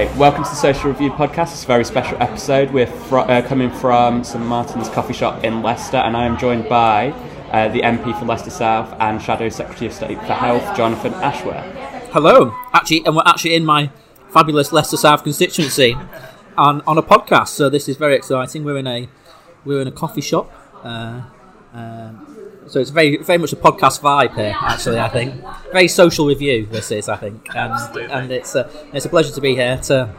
Welcome to the Social Review podcast. It's a very special episode. We're fr- uh, coming from St Martin's coffee shop in Leicester, and I am joined by uh, the MP for Leicester South and Shadow Secretary of State for Health, Jonathan Ashworth. Hello, actually, and we're actually in my fabulous Leicester South constituency on, on a podcast. So this is very exciting. We're in a we're in a coffee shop. Uh, um, so it's very very much a podcast vibe here. Actually, I think very social review. This is, I think, and, and it's a, it's a pleasure to be here to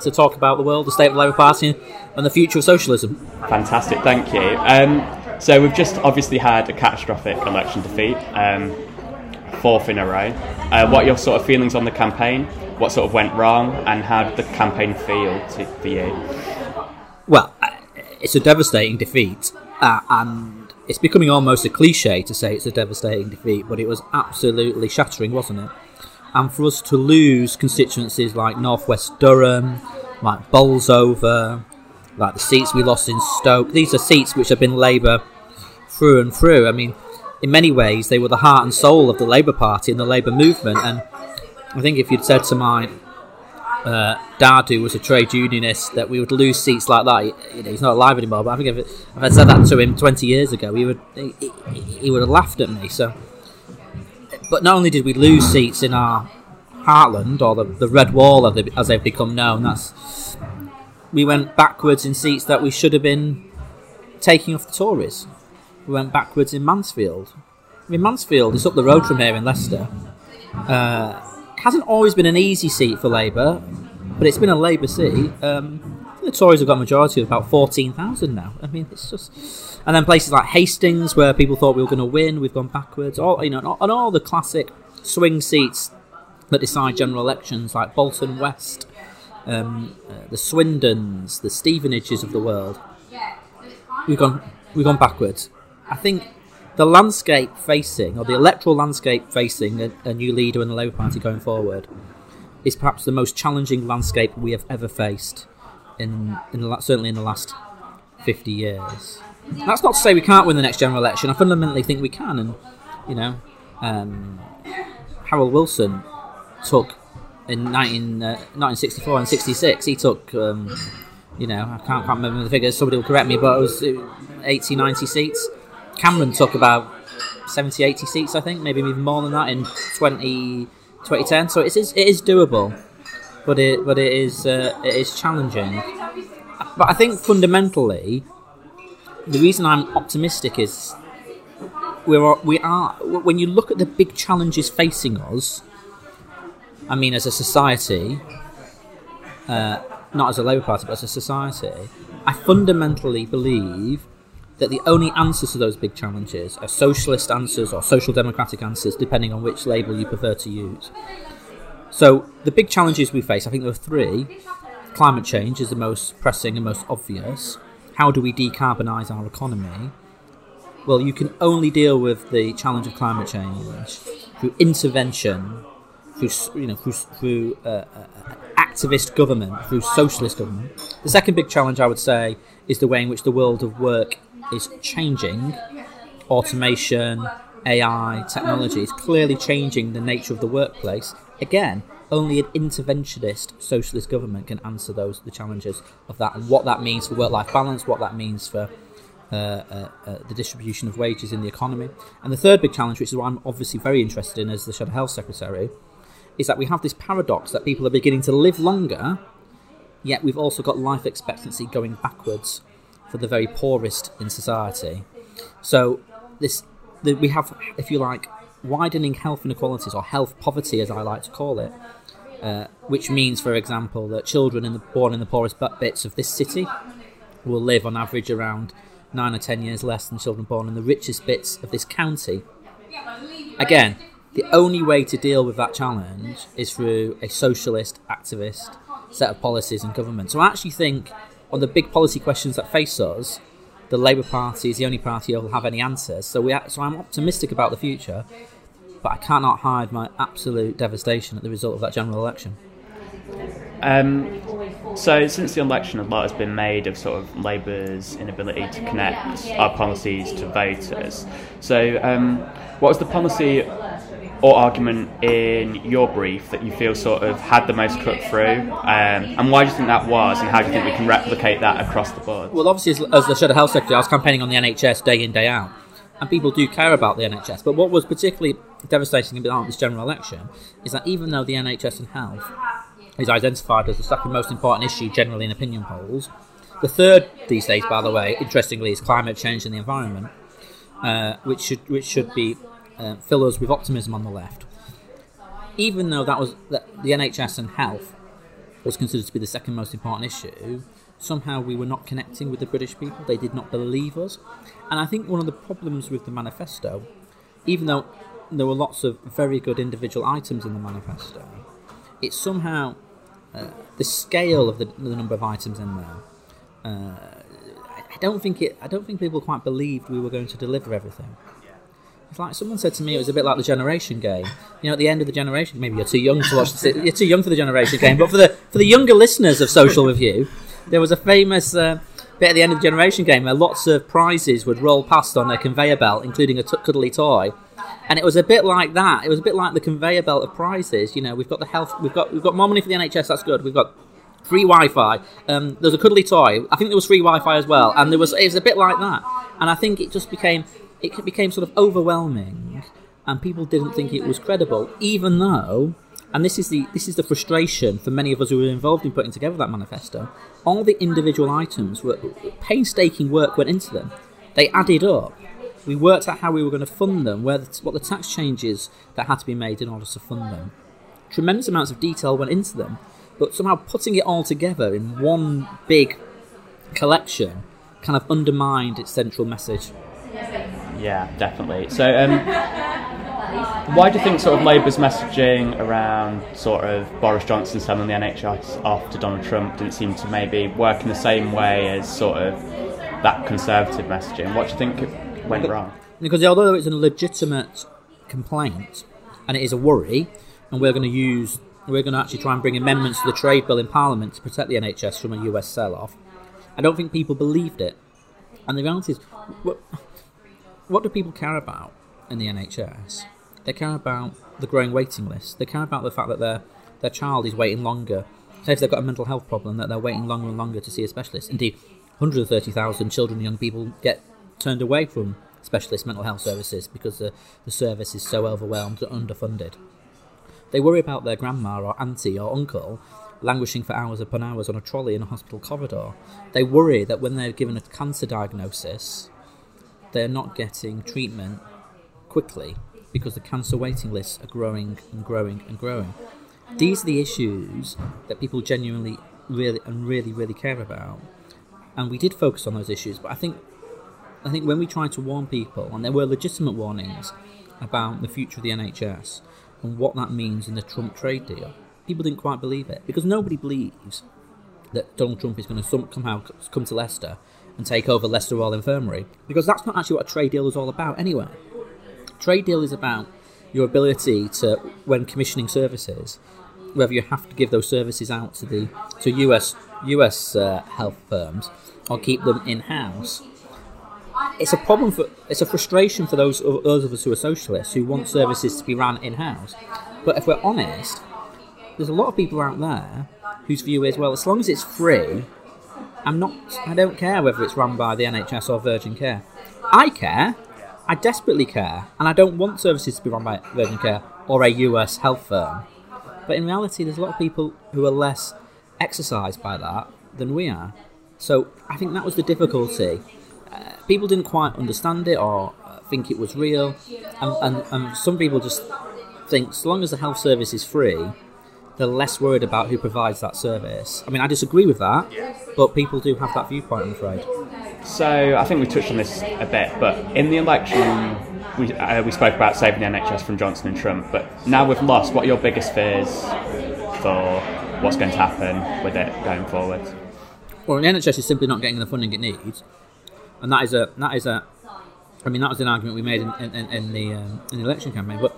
to talk about the world, the state of the Labour Party, and the future of socialism. Fantastic, thank you. Um, so we've just obviously had a catastrophic election defeat, um, fourth in a row. Uh, what are your sort of feelings on the campaign? What sort of went wrong, and how did the campaign feel to, for you? Well, it's a devastating defeat, uh, and it's becoming almost a cliche to say it's a devastating defeat, but it was absolutely shattering, wasn't it? And for us to lose constituencies like Northwest Durham, like Bolsover, like the seats we lost in Stoke, these are seats which have been Labour through and through. I mean, in many ways, they were the heart and soul of the Labour Party and the Labour movement. And I think if you'd said to my uh, who was a trade unionist, that we would lose seats like that. You know, he's not alive anymore, but I think if, if I said that to him 20 years ago, he would he, he, would have laughed at me. So, but not only did we lose seats in our heartland or the, the red wall as they've become known, that's we went backwards in seats that we should have been taking off the Tories. We went backwards in Mansfield. I mean, Mansfield is up the road from here in Leicester. Uh, hasn't always been an easy seat for Labour, but it's been a Labour seat. Um, the Tories have got a majority of about 14,000 now. I mean, it's just. And then places like Hastings, where people thought we were going to win, we've gone backwards. All you know, and all the classic swing seats that decide general elections, like Bolton West, um, uh, the Swindons, the Stevenages of the world. We've gone, we've gone backwards. I think the landscape facing, or the electoral landscape facing a, a, new leader in the Labour Party going forward, is perhaps the most challenging landscape we have ever faced, in, in the, certainly in the last 50 years. That's not to say we can't win the next general election. I fundamentally think we can, and you know, um, Harold Wilson took in 19, uh, 1964 and 66. He took, um, you know, I can't, can't remember the figures. Somebody will correct me, but it was 80, 90 seats Cameron took about 70, 80 seats, I think, maybe even more than that in 20, 2010. So it is, it is doable, but it but it is uh, it is challenging. But I think fundamentally, the reason I'm optimistic is we're we are when you look at the big challenges facing us. I mean, as a society, uh, not as a Labour Party, but as a society, I fundamentally believe that the only answers to those big challenges are socialist answers or social democratic answers, depending on which label you prefer to use. So, the big challenges we face, I think there are three. Climate change is the most pressing and most obvious. How do we decarbonise our economy? Well, you can only deal with the challenge of climate change through intervention, through you know, through, through uh, uh, activist government, through socialist government. The second big challenge, I would say, is the way in which the world of work is changing. Automation, AI, technology is clearly changing the nature of the workplace. Again, only an interventionist socialist government can answer those the challenges of that and what that means for work-life balance, what that means for uh, uh, uh, the distribution of wages in the economy. And the third big challenge, which is what I'm obviously very interested in as the Shadow Health Secretary, is that we have this paradox that people are beginning to live longer, yet we've also got life expectancy going backwards for the very poorest in society. So this the, we have, if you like, widening health inequalities or health poverty, as I like to call it, uh, which means, for example, that children in the, born in the poorest bits of this city will live on average around nine or ten years less than children born in the richest bits of this county. Again, the only way to deal with that challenge is through a socialist, activist set of policies and government. So I actually think on the big policy questions that face us, the Labour Party is the only party who will have any answers. So we, so I'm optimistic about the future, but I cannot hide my absolute devastation at the result of that general election. Um, so since the election, a lot has been made of sort of Labour's inability to connect our policies to voters. So um, what was the policy or argument in your brief that you feel sort of had the most cut through? Um, and why do you think that was, and how do you think we can replicate that across the board? Well, obviously, as, as the Shadow Health Secretary, I was campaigning on the NHS day in, day out. And people do care about the NHS. But what was particularly devastating about this general election is that even though the NHS and health is identified as the second most important issue generally in opinion polls, the third these days, by the way, interestingly, is climate change and the environment, uh, which should which should be uh, fill us with optimism on the left. Even though that was the NHS and health was considered to be the second most important issue, somehow we were not connecting with the British people. They did not believe us, and I think one of the problems with the manifesto, even though there were lots of very good individual items in the manifesto, it somehow uh, the scale of the, the number of items in there. Uh, I don't think it. I don't think people quite believed we were going to deliver everything. It's like someone said to me, it was a bit like the Generation Game. You know, at the end of the Generation, maybe you're too young to watch. The, you're too young for the Generation Game, but for the for the younger listeners of Social Review, there was a famous uh, bit at the end of the Generation Game where lots of prizes would roll past on a conveyor belt, including a t- cuddly toy. And it was a bit like that. It was a bit like the conveyor belt of prizes. You know, we've got the health, we've got we've got more money for the NHS. That's good. We've got free Wi-Fi. Um, there was a cuddly toy. I think there was free Wi-Fi as well, and there was it was a bit like that. And I think it just became it became sort of overwhelming, and people didn't think it was credible, even though. And this is the this is the frustration for many of us who were involved in putting together that manifesto. All the individual items were painstaking work went into them. They added up. We worked out how we were going to fund them, where the, what the tax changes that had to be made in order to fund them. Tremendous amounts of detail went into them, but somehow putting it all together in one big collection kind of undermined its central message. Yeah, definitely. So, um, why do you think sort of Labour's messaging around sort of Boris Johnson selling the NHS off to Donald Trump didn't seem to maybe work in the same way as sort of that conservative messaging? What do you think went wrong? Because although it's a legitimate complaint and it is a worry, and we're going to use we're going to actually try and bring amendments to the trade bill in Parliament to protect the NHS from a US sell-off. I don't think people believed it, and the reality is, what, do people care about in the NHS? They care about the growing waiting list. They care about the fact that their their child is waiting longer. Say if they've got a mental health problem, that they're waiting longer and longer to see a specialist. Indeed, 130,000 children and young people get turned away from specialist mental health services because the, the service is so overwhelmed and underfunded. They worry about their grandma or auntie or uncle languishing for hours upon hours on a trolley in a hospital corridor. They worry that when they're given a cancer diagnosis, they're not getting treatment quickly because the cancer waiting lists are growing and growing and growing. These are the issues that people genuinely, really, and really, really care about. And we did focus on those issues, but I think, I think when we tried to warn people, and there were legitimate warnings about the future of the NHS and what that means in the Trump trade deal, people didn't quite believe it because nobody believes that Donald Trump is going to somehow come to Leicester and take over Leicester Royal Infirmary because that's not actually what a trade deal is all about anyway. Trade deal is about your ability to, when commissioning services, whether you have to give those services out to the to US US uh, health firms or keep them in house. It's a problem for it's a frustration for those of, those of us who are socialists who want services to be run in house. But if we're honest, there's a lot of people out there whose view is well, as long as it's free, I'm not. I don't care whether it's run by the NHS or Virgin Care. I care. I desperately care, and I don't want services to be run by Virgin Care or a US health firm. But in reality, there's a lot of people who are less exercised by that than we are. So I think that was the difficulty. Uh, people didn't quite understand it or uh, think it was real, and, and, and some people just think so long as the health service is free, they're less worried about who provides that service. I mean, I disagree with that, but people do have that viewpoint, I'm afraid. So I think we touched on this a bit, but in the election, we, uh, we spoke about saving the NHS from Johnson and Trump. But now we've lost. What are your biggest fears for what's going to happen with it going forward? Well, the NHS is simply not getting the funding it needs, and that is a that is a. I mean, that was an argument we made in, in, in the um, in the election campaign, but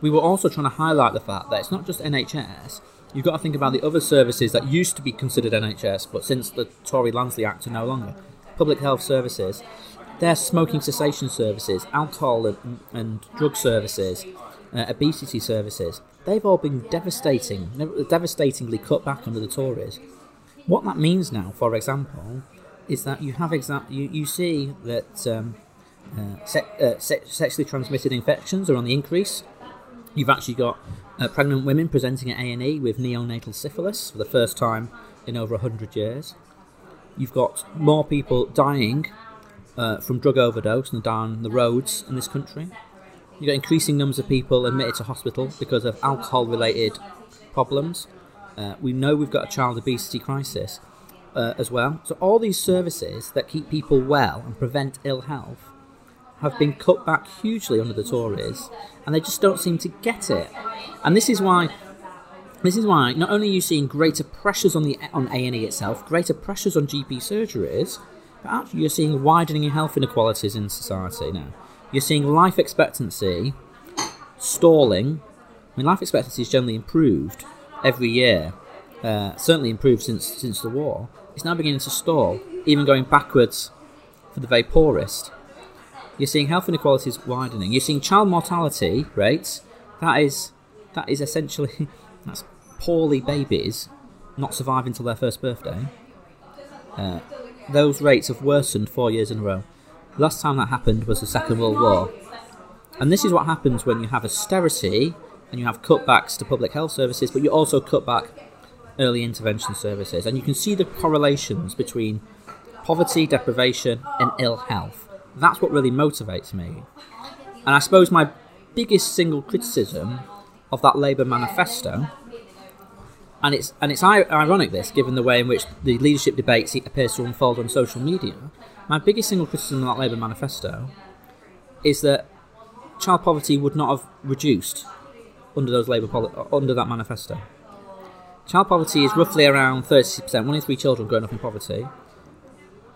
we were also trying to highlight the fact that it's not just NHS. You've got to think about the other services that used to be considered NHS, but since the Tory Lansley Act are no longer. Public health services, their smoking cessation services, alcohol and, and drug services, uh, obesity services, they've all been devastating, devastatingly cut back under the Tories. What that means now, for example, is that you have exa- you, you see that um, uh, se- uh, se- sexually transmitted infections are on the increase. You've actually got uh, pregnant women presenting at A&E with neonatal syphilis for the first time in over 100 years. You've got more people dying uh, from drug overdose and down the roads in this country. You've got increasing numbers of people admitted to hospital because of alcohol related problems. Uh, we know we've got a child obesity crisis uh, as well. So, all these services that keep people well and prevent ill health have been cut back hugely under the Tories, and they just don't seem to get it. And this is why. This is why not only are you seeing greater pressures on the on A and E itself, greater pressures on GP surgeries, but actually you're seeing widening health inequalities in society now. You're seeing life expectancy stalling. I mean, life expectancy has generally improved every year. Uh, certainly improved since since the war. It's now beginning to stall, even going backwards for the very poorest. You're seeing health inequalities widening. You're seeing child mortality rates. That is that is essentially that's poorly babies not surviving until their first birthday. Uh, those rates have worsened four years in a row. Last time that happened was the Second World War. And this is what happens when you have austerity and you have cutbacks to public health services, but you also cut back early intervention services. And you can see the correlations between poverty, deprivation, and ill health. That's what really motivates me. And I suppose my biggest single criticism of that Labour manifesto, and it's and it's ironic this, given the way in which the leadership debate appears to unfold on social media, my biggest single criticism of that Labour manifesto is that child poverty would not have reduced under those Labour poli- under that manifesto. Child poverty is roughly around thirty percent. One in three children growing up in poverty.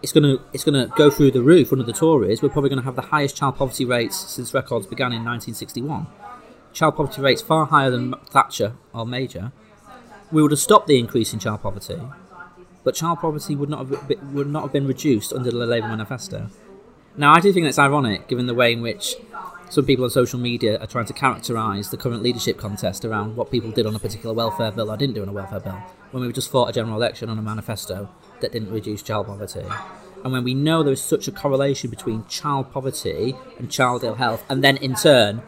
It's gonna it's gonna go through the roof under the Tories. We're probably going to have the highest child poverty rates since records began in 1961. Child poverty rates far higher than Thatcher or Major. We would have stopped the increase in child poverty but child poverty would not have would not have been reduced under the Labour manifesto. Now, I do think that's ironic, given the way in which some people on social media are trying to characterise the current leadership contest around what people did on a particular welfare bill or didn't do on a welfare bill, when we just fought a general election on a manifesto that didn't reduce child poverty. And when we know there is such a correlation between child poverty and child ill health, and then in turn,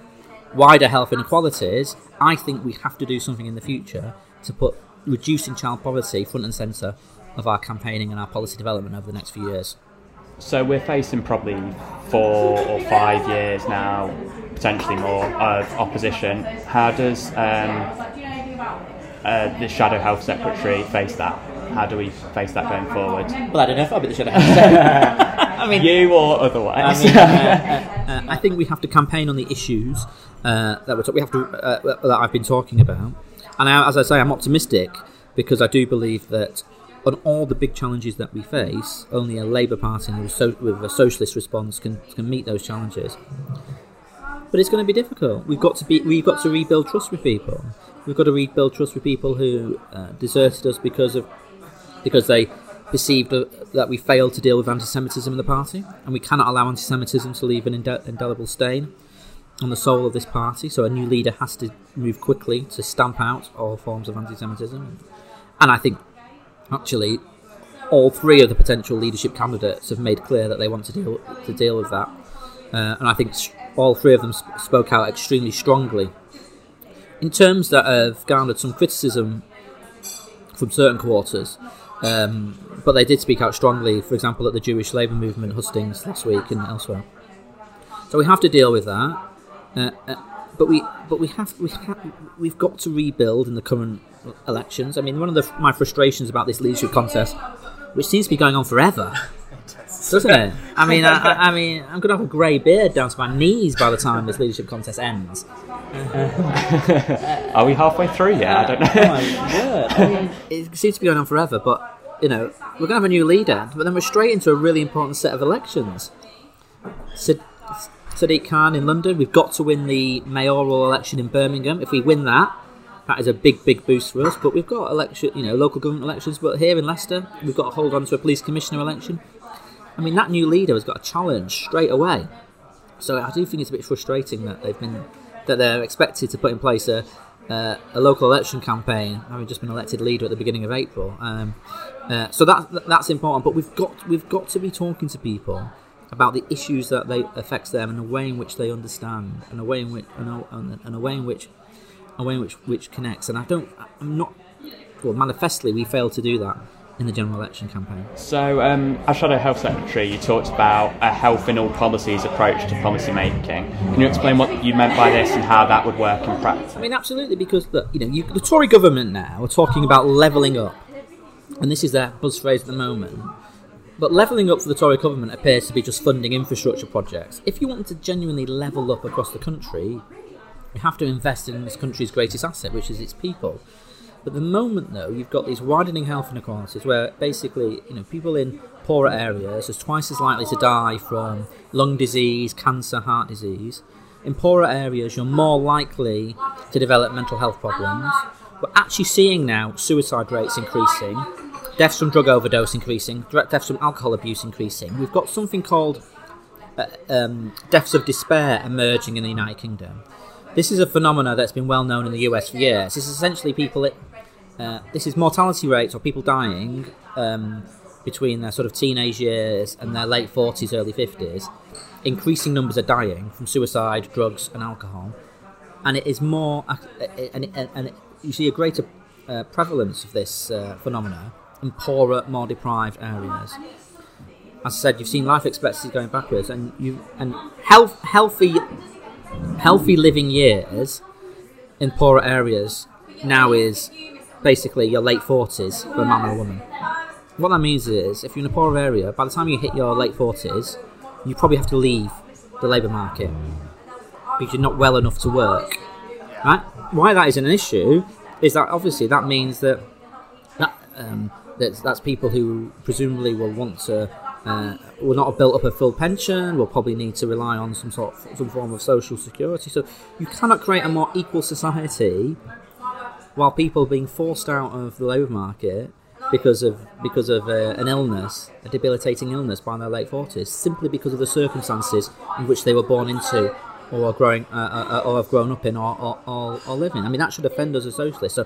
wider health inequalities, I think we have to do something in the future to put reducing child poverty front and centre of our campaigning and our policy development over the next few years? So we're facing probably four or five years now, potentially more, of opposition. How does um, uh, the Shadow Health Secretary face that? How do we face that going forward? Well, I don't know if I'll be the Shadow Health I mean, you or otherwise. I, mean, uh, uh, I think we have to campaign on the issues uh, that we're we have to uh, that I've been talking about, and I, as I say, I'm optimistic because I do believe that on all the big challenges that we face, only a Labour Party with, so, with a socialist response can, can meet those challenges. But it's going to be difficult. We've got to be we've got to rebuild trust with people. We've got to rebuild trust with people who uh, deserted us because of because they perceived that we failed to deal with anti-Semitism in the party, and we cannot allow anti-Semitism to leave an indelible stain on the soul of this party. So a new leader has to move quickly to stamp out all forms of anti-Semitism. And I think actually all three of the potential leadership candidates have made clear that they want to deal to deal with that, uh, and I think all three of them sp- spoke out extremely strongly. In terms that have garnered some criticism from certain quarters, um, but they did speak out strongly. For example, at the Jewish labour movement hustings last week and elsewhere. So we have to deal with that. Uh, uh, but we but we have we have we've got to rebuild in the current elections. I mean, one of the, my frustrations about this leadership contest, which seems to be going on forever, doesn't it? I mean, I, I mean, I'm going to have a grey beard down to my knees by the time this leadership contest ends. Are we halfway through yet? I don't know. Oh my word! I mean, it seems to be going on forever, but you know, we're going to have a new leader, but then we're straight into a really important set of elections. Sadiq Khan in London. We've got to win the mayoral election in Birmingham. If we win that, that is a big, big boost for us. But we've got election, you know, local government elections. But here in Leicester, we've got to hold on to a police commissioner election. I mean, that new leader has got a challenge straight away. So I do think it's a bit frustrating that they've been that they're expected to put in place a, uh, a local election campaign, having just been elected leader at the beginning of April. Um, uh, so that that's important. But we've got we've got to be talking to people about the issues that they affects them and a way in which they understand and a way in which and a, and a way in which a way in which which connects. And I don't I'm not well manifestly we fail to do that in the general election campaign. So, um, as Shadow Health Secretary, you talked about a health in all policies approach to policy making. Can you explain what you meant by this and how that would work in practice? I mean, absolutely, because the, you know you, the Tory government now are talking about levelling up, and this is their buzz phrase at the moment. But levelling up for the Tory government appears to be just funding infrastructure projects. If you want to genuinely level up across the country, you have to invest in this country's greatest asset, which is its people. But the moment, though, you've got these widening health inequalities where basically, you know, people in poorer areas are twice as likely to die from lung disease, cancer, heart disease. In poorer areas, you're more likely to develop mental health problems. We're actually seeing now suicide rates increasing, deaths from drug overdose increasing, direct deaths from alcohol abuse increasing. We've got something called uh, um, deaths of despair emerging in the United Kingdom. This is a phenomenon that's been well known in the US for years. It's essentially people uh, this is mortality rates or people dying um, between their sort of teenage years and their late 40s, early 50s. Increasing numbers are dying from suicide, drugs, and alcohol. And it is more, and, and, you see a greater uh, prevalence of this uh, in poorer, more deprived areas. As I said, you've seen life expectancy going backwards, and you and health, healthy, healthy living years in poorer areas now is basically your late 40s for a man or a woman. What that means is, if you're in a poorer area, by the time you hit your late 40s, you probably have to leave the labour market because you're not well enough to work. Right? Why that is an issue is that obviously that means that that, um, that that's people who presumably will want to uh, will not have built up a full pension, will probably need to rely on some sort of, some form of social security. So you cannot create a more equal society while people being forced out of the labour market because of because of uh, an illness, a debilitating illness by their late forties, simply because of the circumstances in which they were born into, or growing, uh, uh, uh or have grown up in, or, or, or. I mean, that should offend us as socialists. So,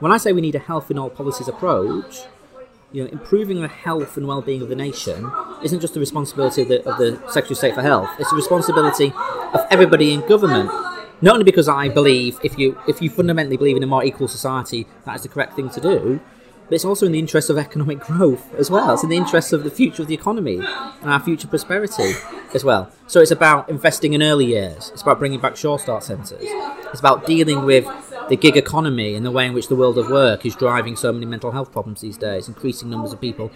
when I say we need a health in all policies approach, you know, improving the health and well-being of the nation isn't just the responsibility of the, of the Secretary of State for Health. It's the responsibility of everybody in government not only because I believe if you if you fundamentally believe in a more equal society, that is the correct thing to do, but it's also in the interest of economic growth as well. It's in the interest of the future of the economy and our future prosperity as well. So it's about investing in early years. It's about bringing back Sure Start centres. It's about dealing with the gig economy and the way in which the world of work is driving so many mental health problems these days, increasing numbers of people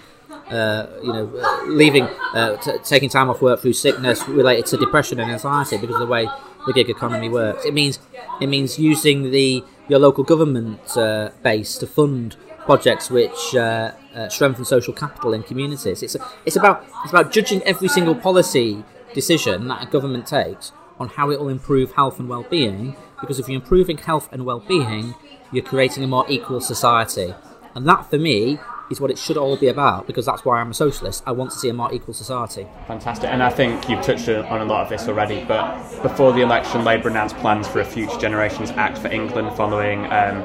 uh, you know, leaving, uh, t- taking time off work through sickness related to depression and anxiety because of the way the gig economy works. It means it means using the your local government uh, base to fund projects which uh, uh, strengthen social capital in communities. It's it's about it's about judging every single policy decision that a government takes on how it will improve health and well-being. Because if you're improving health and well-being, you're creating a more equal society, and that for me is what it should all be about because that's why I'm a socialist. I want to see a more equal society. Fantastic. And I think you've touched on a lot of this already, but before the election, Labour announced plans for a Future Generations Act for England following. Um,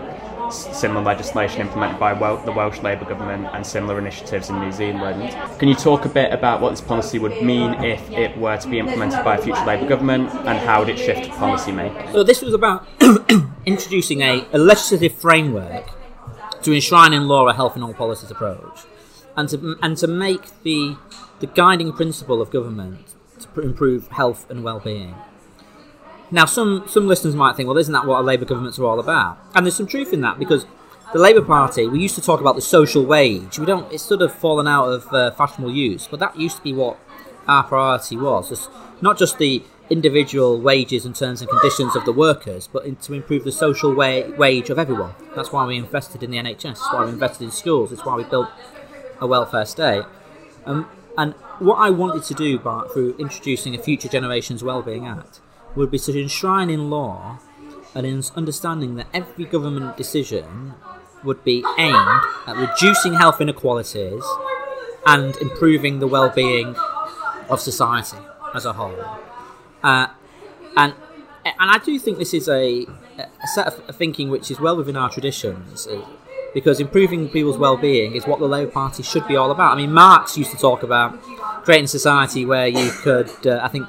similar legislation implemented by Wel- the Welsh Labour government and similar initiatives in New Zealand. Can you talk a bit about what this policy would mean if it were to be implemented by a future Labour government and how would it shift policy making? So this was about introducing a, a legislative framework to enshrine in law a health and all policies approach, and to and to make the the guiding principle of government to improve health and well-being. Now, some some listeners might think, well, isn't that what Labour governments are all about? And there's some truth in that because the Labour Party, we used to talk about the social wage. We don't. It's sort of fallen out of uh, fashionable use, but that used to be what our priority was. It's not just the individual wages and terms and conditions of the workers, but in, to improve the social wa- wage of everyone. That's why we invested in the NHS. That's why we invested in schools. It's why we built a welfare state. Um, and what I wanted to do by, through introducing a Future Generations Wellbeing Act would be to enshrine in law in understanding that every government decision would be aimed at reducing health inequalities and improving the well-being of society as a whole. Uh, and and I do think this is a, a set of thinking which is well within our traditions. uh, Because improving people's well-being is what the Labour Party should be all about. I mean, Marx used to talk about creating a society where you could, uh, I think,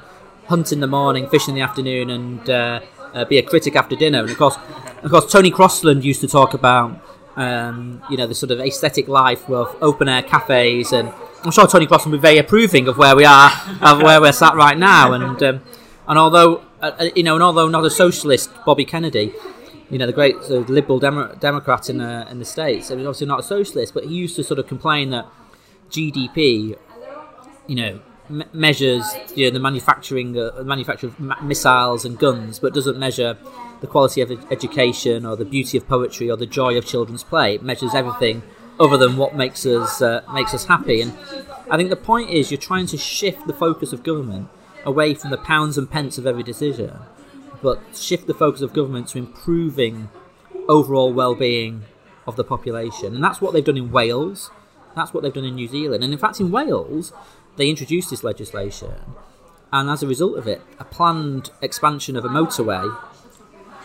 hunt in the morning, fish in the afternoon, and uh, uh, be a critic after dinner. And of course, of course, Tony Crosland used to talk about, um, you know, the sort of aesthetic life of open-air cafes, and I'm sure Tony Crosland would be very approving of where we are, of where we're sat right now. And um, and although, uh, uh, you know, and although not a socialist, Bobby Kennedy, you know, the great sort of liberal demo- Democrat in the in the states. I mean, obviously not a socialist, but he used to sort of complain that GDP, you know, me- measures you know the manufacturing uh, manufacture of ma- missiles and guns, but doesn't measure the quality of ed- education or the beauty of poetry or the joy of children's play. It measures everything other than what makes us uh, makes us happy. And I think the point is you're trying to shift the focus of government away from the pounds and pence of every decision, but shift the focus of government to improving overall well-being of the population, and that's what they've done in Wales. That's what they've done in New Zealand, and in fact, in Wales, they introduced this legislation, and as a result of it, a planned expansion of a motorway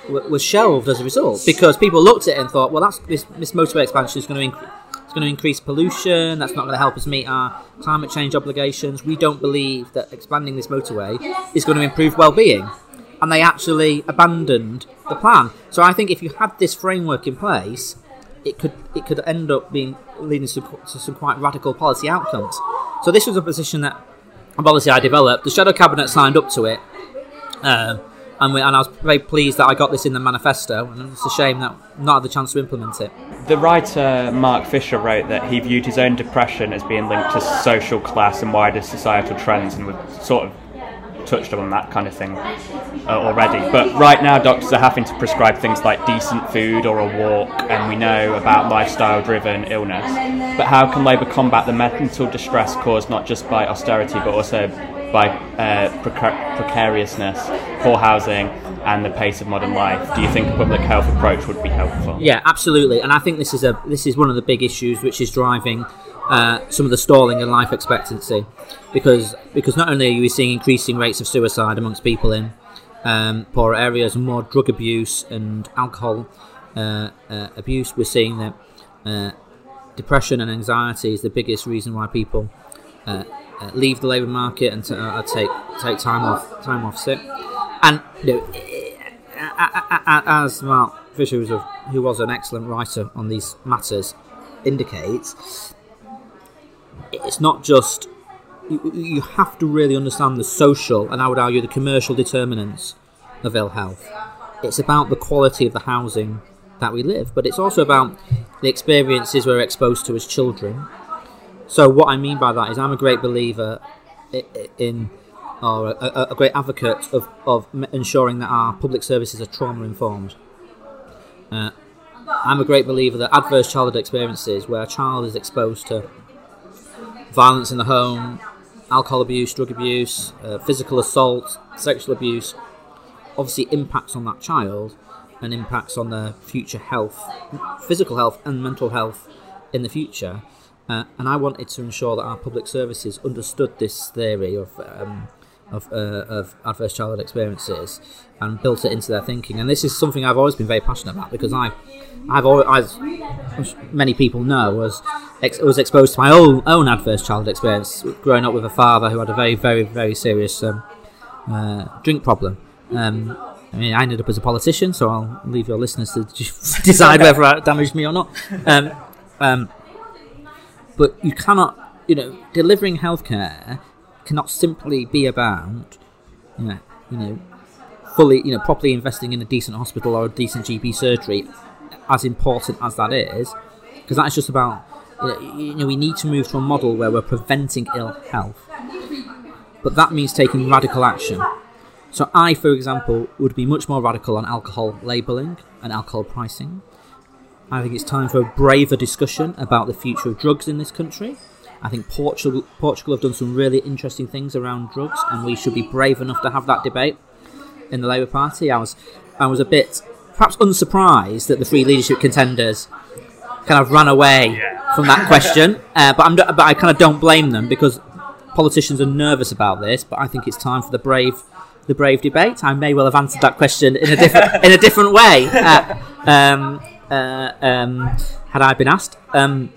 w- was shelved as a result because people looked at it and thought, well, that's this, this motorway expansion is going to inc- it's going to increase pollution. That's not going to help us meet our climate change obligations. We don't believe that expanding this motorway is going to improve well-being, and they actually abandoned the plan. So I think if you had this framework in place, it could it could end up being leading to, to some quite radical policy outcomes. So this was a position that a policy I developed. The shadow cabinet signed up to it. Um, and, we, and I was very pleased that I got this in the manifesto, and it's a shame that not had the chance to implement it. The writer Mark Fisher wrote that he viewed his own depression as being linked to social class and wider societal trends, and we've sort of touched on that kind of thing uh, already. But right now, doctors are having to prescribe things like decent food or a walk, and we know about lifestyle driven illness. But how can Labour combat the mental distress caused not just by austerity but also by uh, precar- precariousness, poor housing, and the pace of modern life? Do you think a public health approach would be helpful? Yeah, absolutely. And I think this is a this is one of the big issues which is driving uh, some of the stalling in life expectancy, because because not only are we seeing increasing rates of suicide amongst people in um, poorer areas and more drug abuse and alcohol uh, uh, abuse, we're seeing that uh, depression and anxiety is the biggest reason why people uh, uh, leave the labour market and t- take take time off time off sick. And you know, as Mark Fisher, who was an excellent writer on these matters, indicates, it's not just you, you have to really understand the social and I would argue the commercial determinants of ill health. It's about the quality of the housing that we live, but it's also about the experiences we're exposed to as children. So what I mean by that is I'm a great believer in or a, a, a great advocate of, of ensuring that our public services are trauma informed. Uh, I'm a great believer that adverse childhood experiences where a child is exposed to violence in the home, alcohol abuse, drug abuse, uh, physical assault, sexual abuse, obviously impacts on that child and impacts on their future health, physical health and mental health in the future. Uh, and I wanted to ensure that our public services understood this theory of um, of, uh, of adverse childhood experiences and built it into their thinking. And this is something I've always been very passionate about because I, I've always, as many people know, was ex- was exposed to my own own adverse childhood experience growing up with a father who had a very very very serious um, uh, drink problem. Um, I mean, I ended up as a politician, so I'll leave your listeners to decide whether that damaged me or not. Um, um, but you cannot, you know, delivering healthcare cannot simply be about, you know, you know, fully, you know, properly investing in a decent hospital or a decent GP surgery, as important as that is, because that's just about, you know, you know, we need to move to a model where we're preventing ill health. But that means taking radical action. So I, for example, would be much more radical on alcohol labelling and alcohol pricing. I think it's time for a braver discussion about the future of drugs in this country. I think Portugal, Portugal have done some really interesting things around drugs, and we should be brave enough to have that debate in the Labour Party. I was, I was a bit, perhaps unsurprised that the three leadership contenders kind of ran away from that question, uh, but I'm, but I kind of don't blame them because politicians are nervous about this. But I think it's time for the brave the Brave debate. I may well have answered that question in a different in a different way uh, um, uh, um, had I been asked. Um,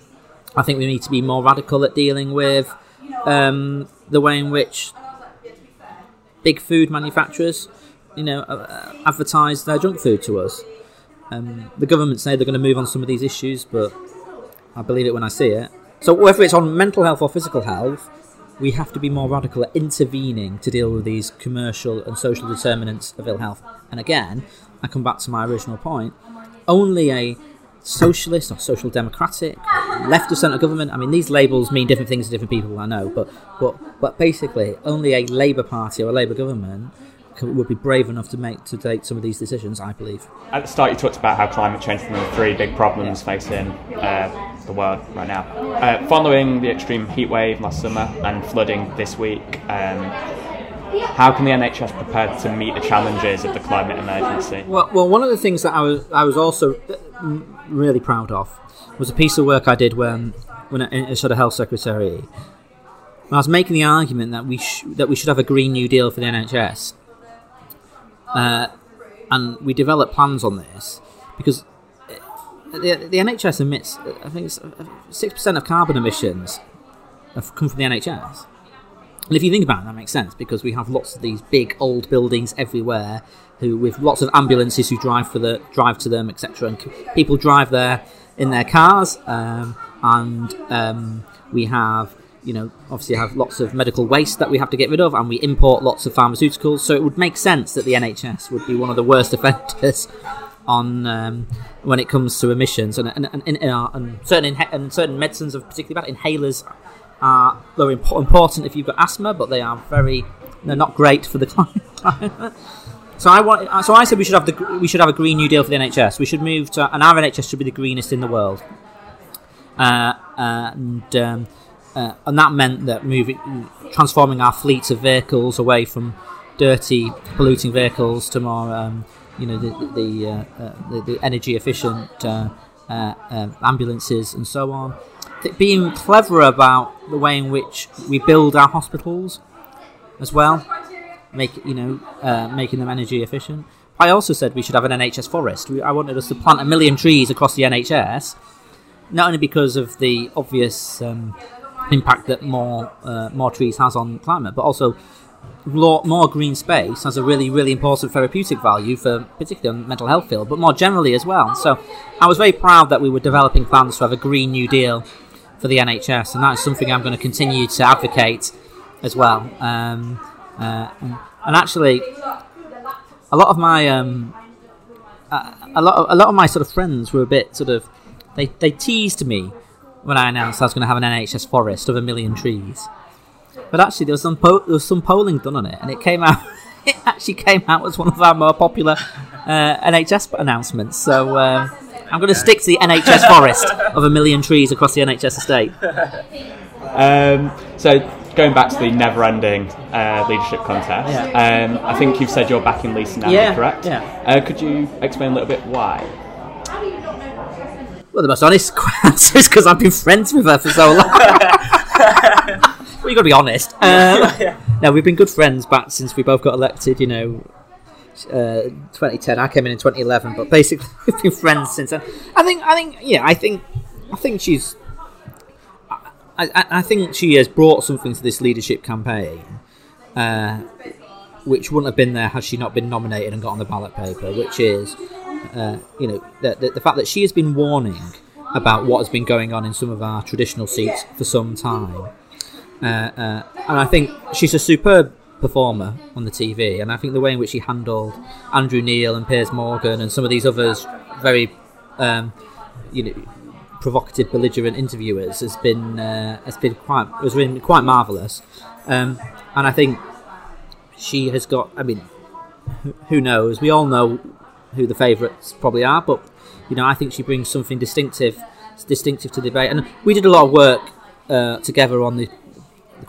I think we need to be more radical at dealing with um, the way in which big food manufacturers, you know, uh, advertise their junk food to us. Um, the government say they're going to move on some of these issues, but I believe it when I see it. So whether it's on mental health or physical health, we have to be more radical at intervening to deal with these commercial and social determinants of ill health. And again, I come back to my original point. Only a socialist or social democratic, left of centre government. I mean, these labels mean different things to different people. I know, but but but basically, only a Labour Party or a Labour government would be brave enough to make to take some of these decisions. I believe. At the start, you talked about how climate change is one of the three big problems facing uh, the world right now. Uh, following the extreme heat wave last summer and flooding this week. Um, how can the NHS prepare to meet the challenges of the climate emergency? Well, well, one of the things that I was I was also really proud of was a piece of work I did when when I, sort of health secretary. I was making the argument that we sh- that we should have a green new deal for the NHS, uh, and we developed plans on this because the, the NHS emits I think six percent of carbon emissions have come from the NHS. And if you think about it, that makes sense because we have lots of these big old buildings everywhere, who with lots of ambulances who drive for the drive to them, etc. And people drive there in their cars, um, and um, we have you know obviously have lots of medical waste that we have to get rid of, and we import lots of pharmaceuticals. So it would make sense that the NHS would be one of the worst offenders on um, when it comes to emissions and, and, and, and, and certain inha- and certain medicines of particularly bad inhalers are they're imp- important if you've got asthma, but they are very they're not great for the climate. so I want so I said we should have the we should have a green new deal for the NHS. We should move to and our NHS should be the greenest in the world. Uh, and um, uh, and that meant that moving transforming our fleets of vehicles away from dirty polluting vehicles to more um, you know the the, uh, uh the, the energy efficient uh, uh, ambulances and so on being clever about the way in which we build our hospitals as well, make you know uh, making them energy efficient. I also said we should have an NHS forest. I wanted us to plant a million trees across the NHS, not only because of the obvious um, impact that more uh, more trees has on climate, but also more green space has a really, really important therapeutic value for particularly on mental health field, but more generally as well. So I was very proud that we were developing plans to have a Green New Deal for the NHS, and that's something I'm going to continue to advocate as well. Um, uh, and actually, a lot of my um, a lot of, a lot of my sort of friends were a bit sort of they they teased me when I announced I was going to have an NHS forest of a million trees. But actually, there was some po- there was some polling done on it, and it came out. it actually came out as one of our more popular uh, NHS announcements. So. Um, I'm going to stick to the NHS forest of a million trees across the NHS estate. Um, so going back to the never-ending uh, leadership contest, yeah. um, I think you've said you're backing Lisa now, yeah, correct? Yeah. Uh, could you explain a little bit why? Well, the most honest answer is because I've been friends with her for so long. well, you got to be honest. Um, no, we've been good friends back since we both got elected. You know, uh, 2010. I came in in 2011, but basically we've been friends since then. I think, I think, yeah, I think, I think she's, I, I, I think she has brought something to this leadership campaign, uh, which wouldn't have been there had she not been nominated and got on the ballot paper. Which is, uh, you know, the, the, the fact that she has been warning about what has been going on in some of our traditional seats for some time. Uh, uh, and I think she's a superb performer on the TV, and I think the way in which he handled Andrew Neil and Piers Morgan and some of these others very, um, you know, provocative, belligerent interviewers has been uh, has been quite was been quite marvelous, um, and I think she has got. I mean, who knows? We all know who the favourites probably are, but you know, I think she brings something distinctive, distinctive to the debate, and we did a lot of work uh, together on the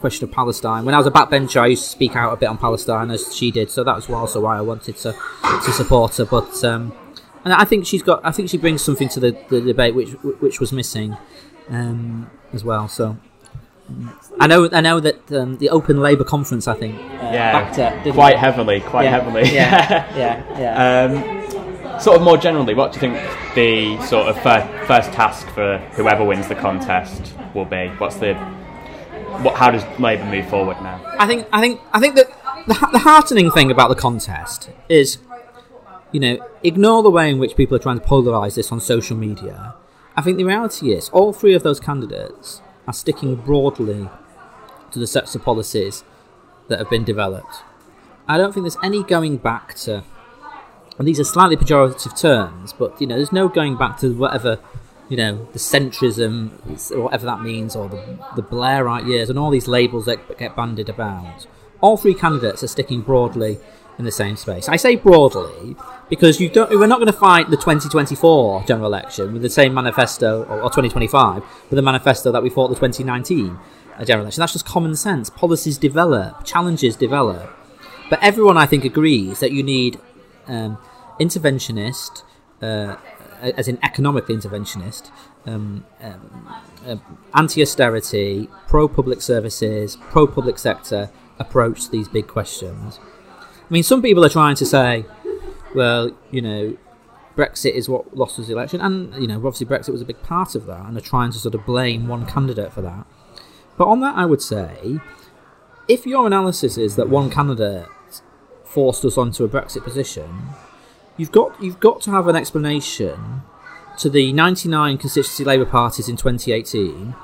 question of Palestine. When I was a backbencher, I used to speak out a bit on Palestine as she did, so that was also why I wanted to to support her. But um, and I think she's got, I think she brings something to the, the debate which which was missing um, as well. So I know. I know that um, the Open Labour conference. I think. Uh, Yeah, backed it, didn't quite it? heavily, quite yeah. heavily. Yeah, yeah, yeah. Um, sort of more generally, what do you think the sort of first, first task for whoever wins the contest will be? What's the what? How does Labour move forward now? I think I think I think that the, the heartening thing about the contest is, you know, ignore the way in which people are trying to polarise this on social media. I think the reality is all three of those candidates are sticking broadly to the sets of policies that have been developed. I don't think there's any going back to, and these are slightly pejorative terms, but you know, there's no going back to whatever, you know, the centrism, or whatever that means, or the, the Blairite years, and all these labels that get bandied about. All three candidates are sticking broadly in the same space. I say broadly because you don't. We're not going to fight the 2024 general election with the same manifesto, or, or 2025 with the manifesto that we fought the 2019 uh, general election. That's just common sense. Policies develop, challenges develop. But everyone, I think, agrees that you need um, interventionist, uh, as an economically interventionist, um, um, uh, anti-austerity, pro-public services, pro-public sector approach to these big questions. I mean, some people are trying to say, well, you know, Brexit is what lost us the election, and you know, obviously Brexit was a big part of that, and they're trying to sort of blame one candidate for that. But on that, I would say, if your analysis is that one candidate forced us onto a Brexit position, you've got you've got to have an explanation to the 99 constituency Labour parties in 2018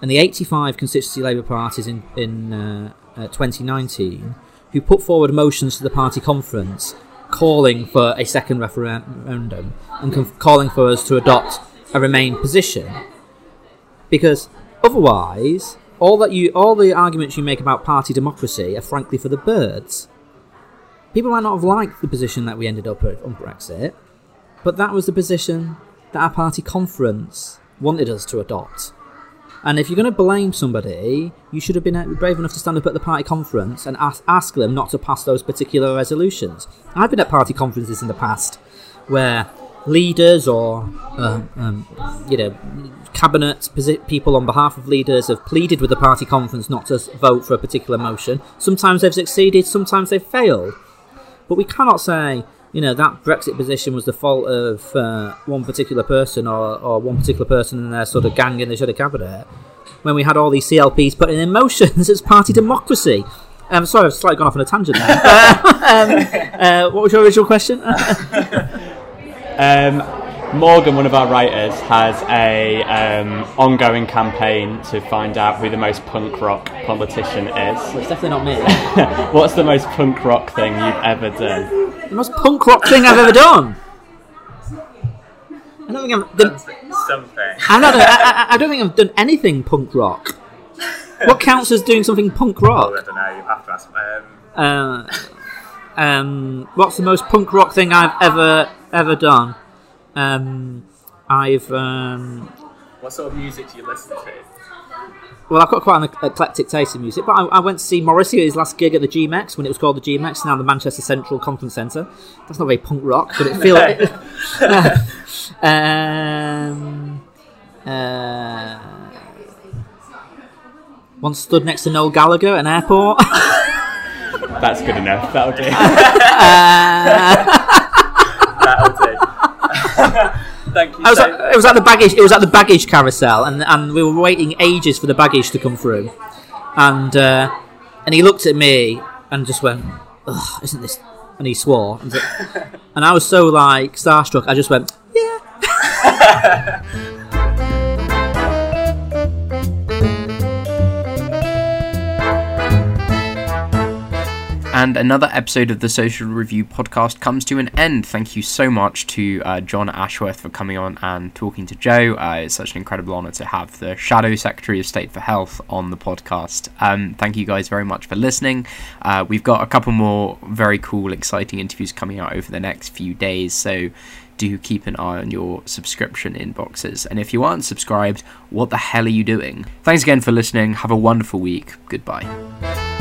and the 85 constituency Labour parties in in uh, uh, 2019 who put forward motions to the party conference calling for a second referendum and com- calling for us to adopt a Remain position. Because otherwise all that you all the arguments you make about party democracy are frankly for the birds people might not have liked the position that we ended up with on Brexit, but that was the position that our party conference wanted us to adopt. And if you're going to blame somebody, you should have been brave enough to stand up at the party conference and ask, ask them not to pass those particular resolutions. I've been at party conferences in the past where leaders or uh, um, you know cabinet people on behalf of leaders have pleaded with the party conference not to vote for a particular motion. Sometimes they've succeeded, sometimes they've failed. But we cannot say, you know, that Brexit position was the fault of uh, one particular person or, or one particular person in their sort of gang in the of cabinet when we had all these CLPs putting in motions as party democracy. Um, sorry, I've slightly gone off on a tangent there. um, uh, what was your original question? Um, Morgan, one of our writers, has a um, ongoing campaign to find out who the most punk rock politician is. well, it's definitely not me. What's the most punk rock thing you've ever done? The most punk rock thing I've ever done. I don't think I've done. Something. I'm not. I, I, I don't think I've done anything punk rock. What counts as doing something punk Oh, I rock? don't know. You have to ask. Um, Uh, um, what's the most punk rock thing I've ever ever done? Um, I've um, what sort of music do you listen to? well, I've got quite an eclectic taste in music, but I, I went to see Morrissey at his last gig at the G-Mex when it was called the G-Mex, now the Manchester Central Conference Centre. That's not very punk rock, but it feels. um, uh, once stood next to Noel Gallagher at an airport. That's good enough. That'll do. That'll do. Thank you. I was so at, it was at the baggage. It was at the baggage carousel, and and we were waiting ages for the baggage to come through, and uh, and he looked at me and just went, Ugh, "Isn't this?" And he swore, and, and I was so like starstruck. I just went, "Yeah." And another episode of the Social Review podcast comes to an end. Thank you so much to uh, Jon Ashworth for coming on and talking to Joe. Uh, it's such an incredible honour to have the Shadow Secretary of State for Health on the podcast. Um, thank you guys very much for listening. Uh, we've got a couple more very cool, exciting interviews coming out over the next few days, so do keep an eye on your subscription inboxes. And if you aren't subscribed, what the hell are you doing? Thanks again for listening. Have a wonderful week. Goodbye.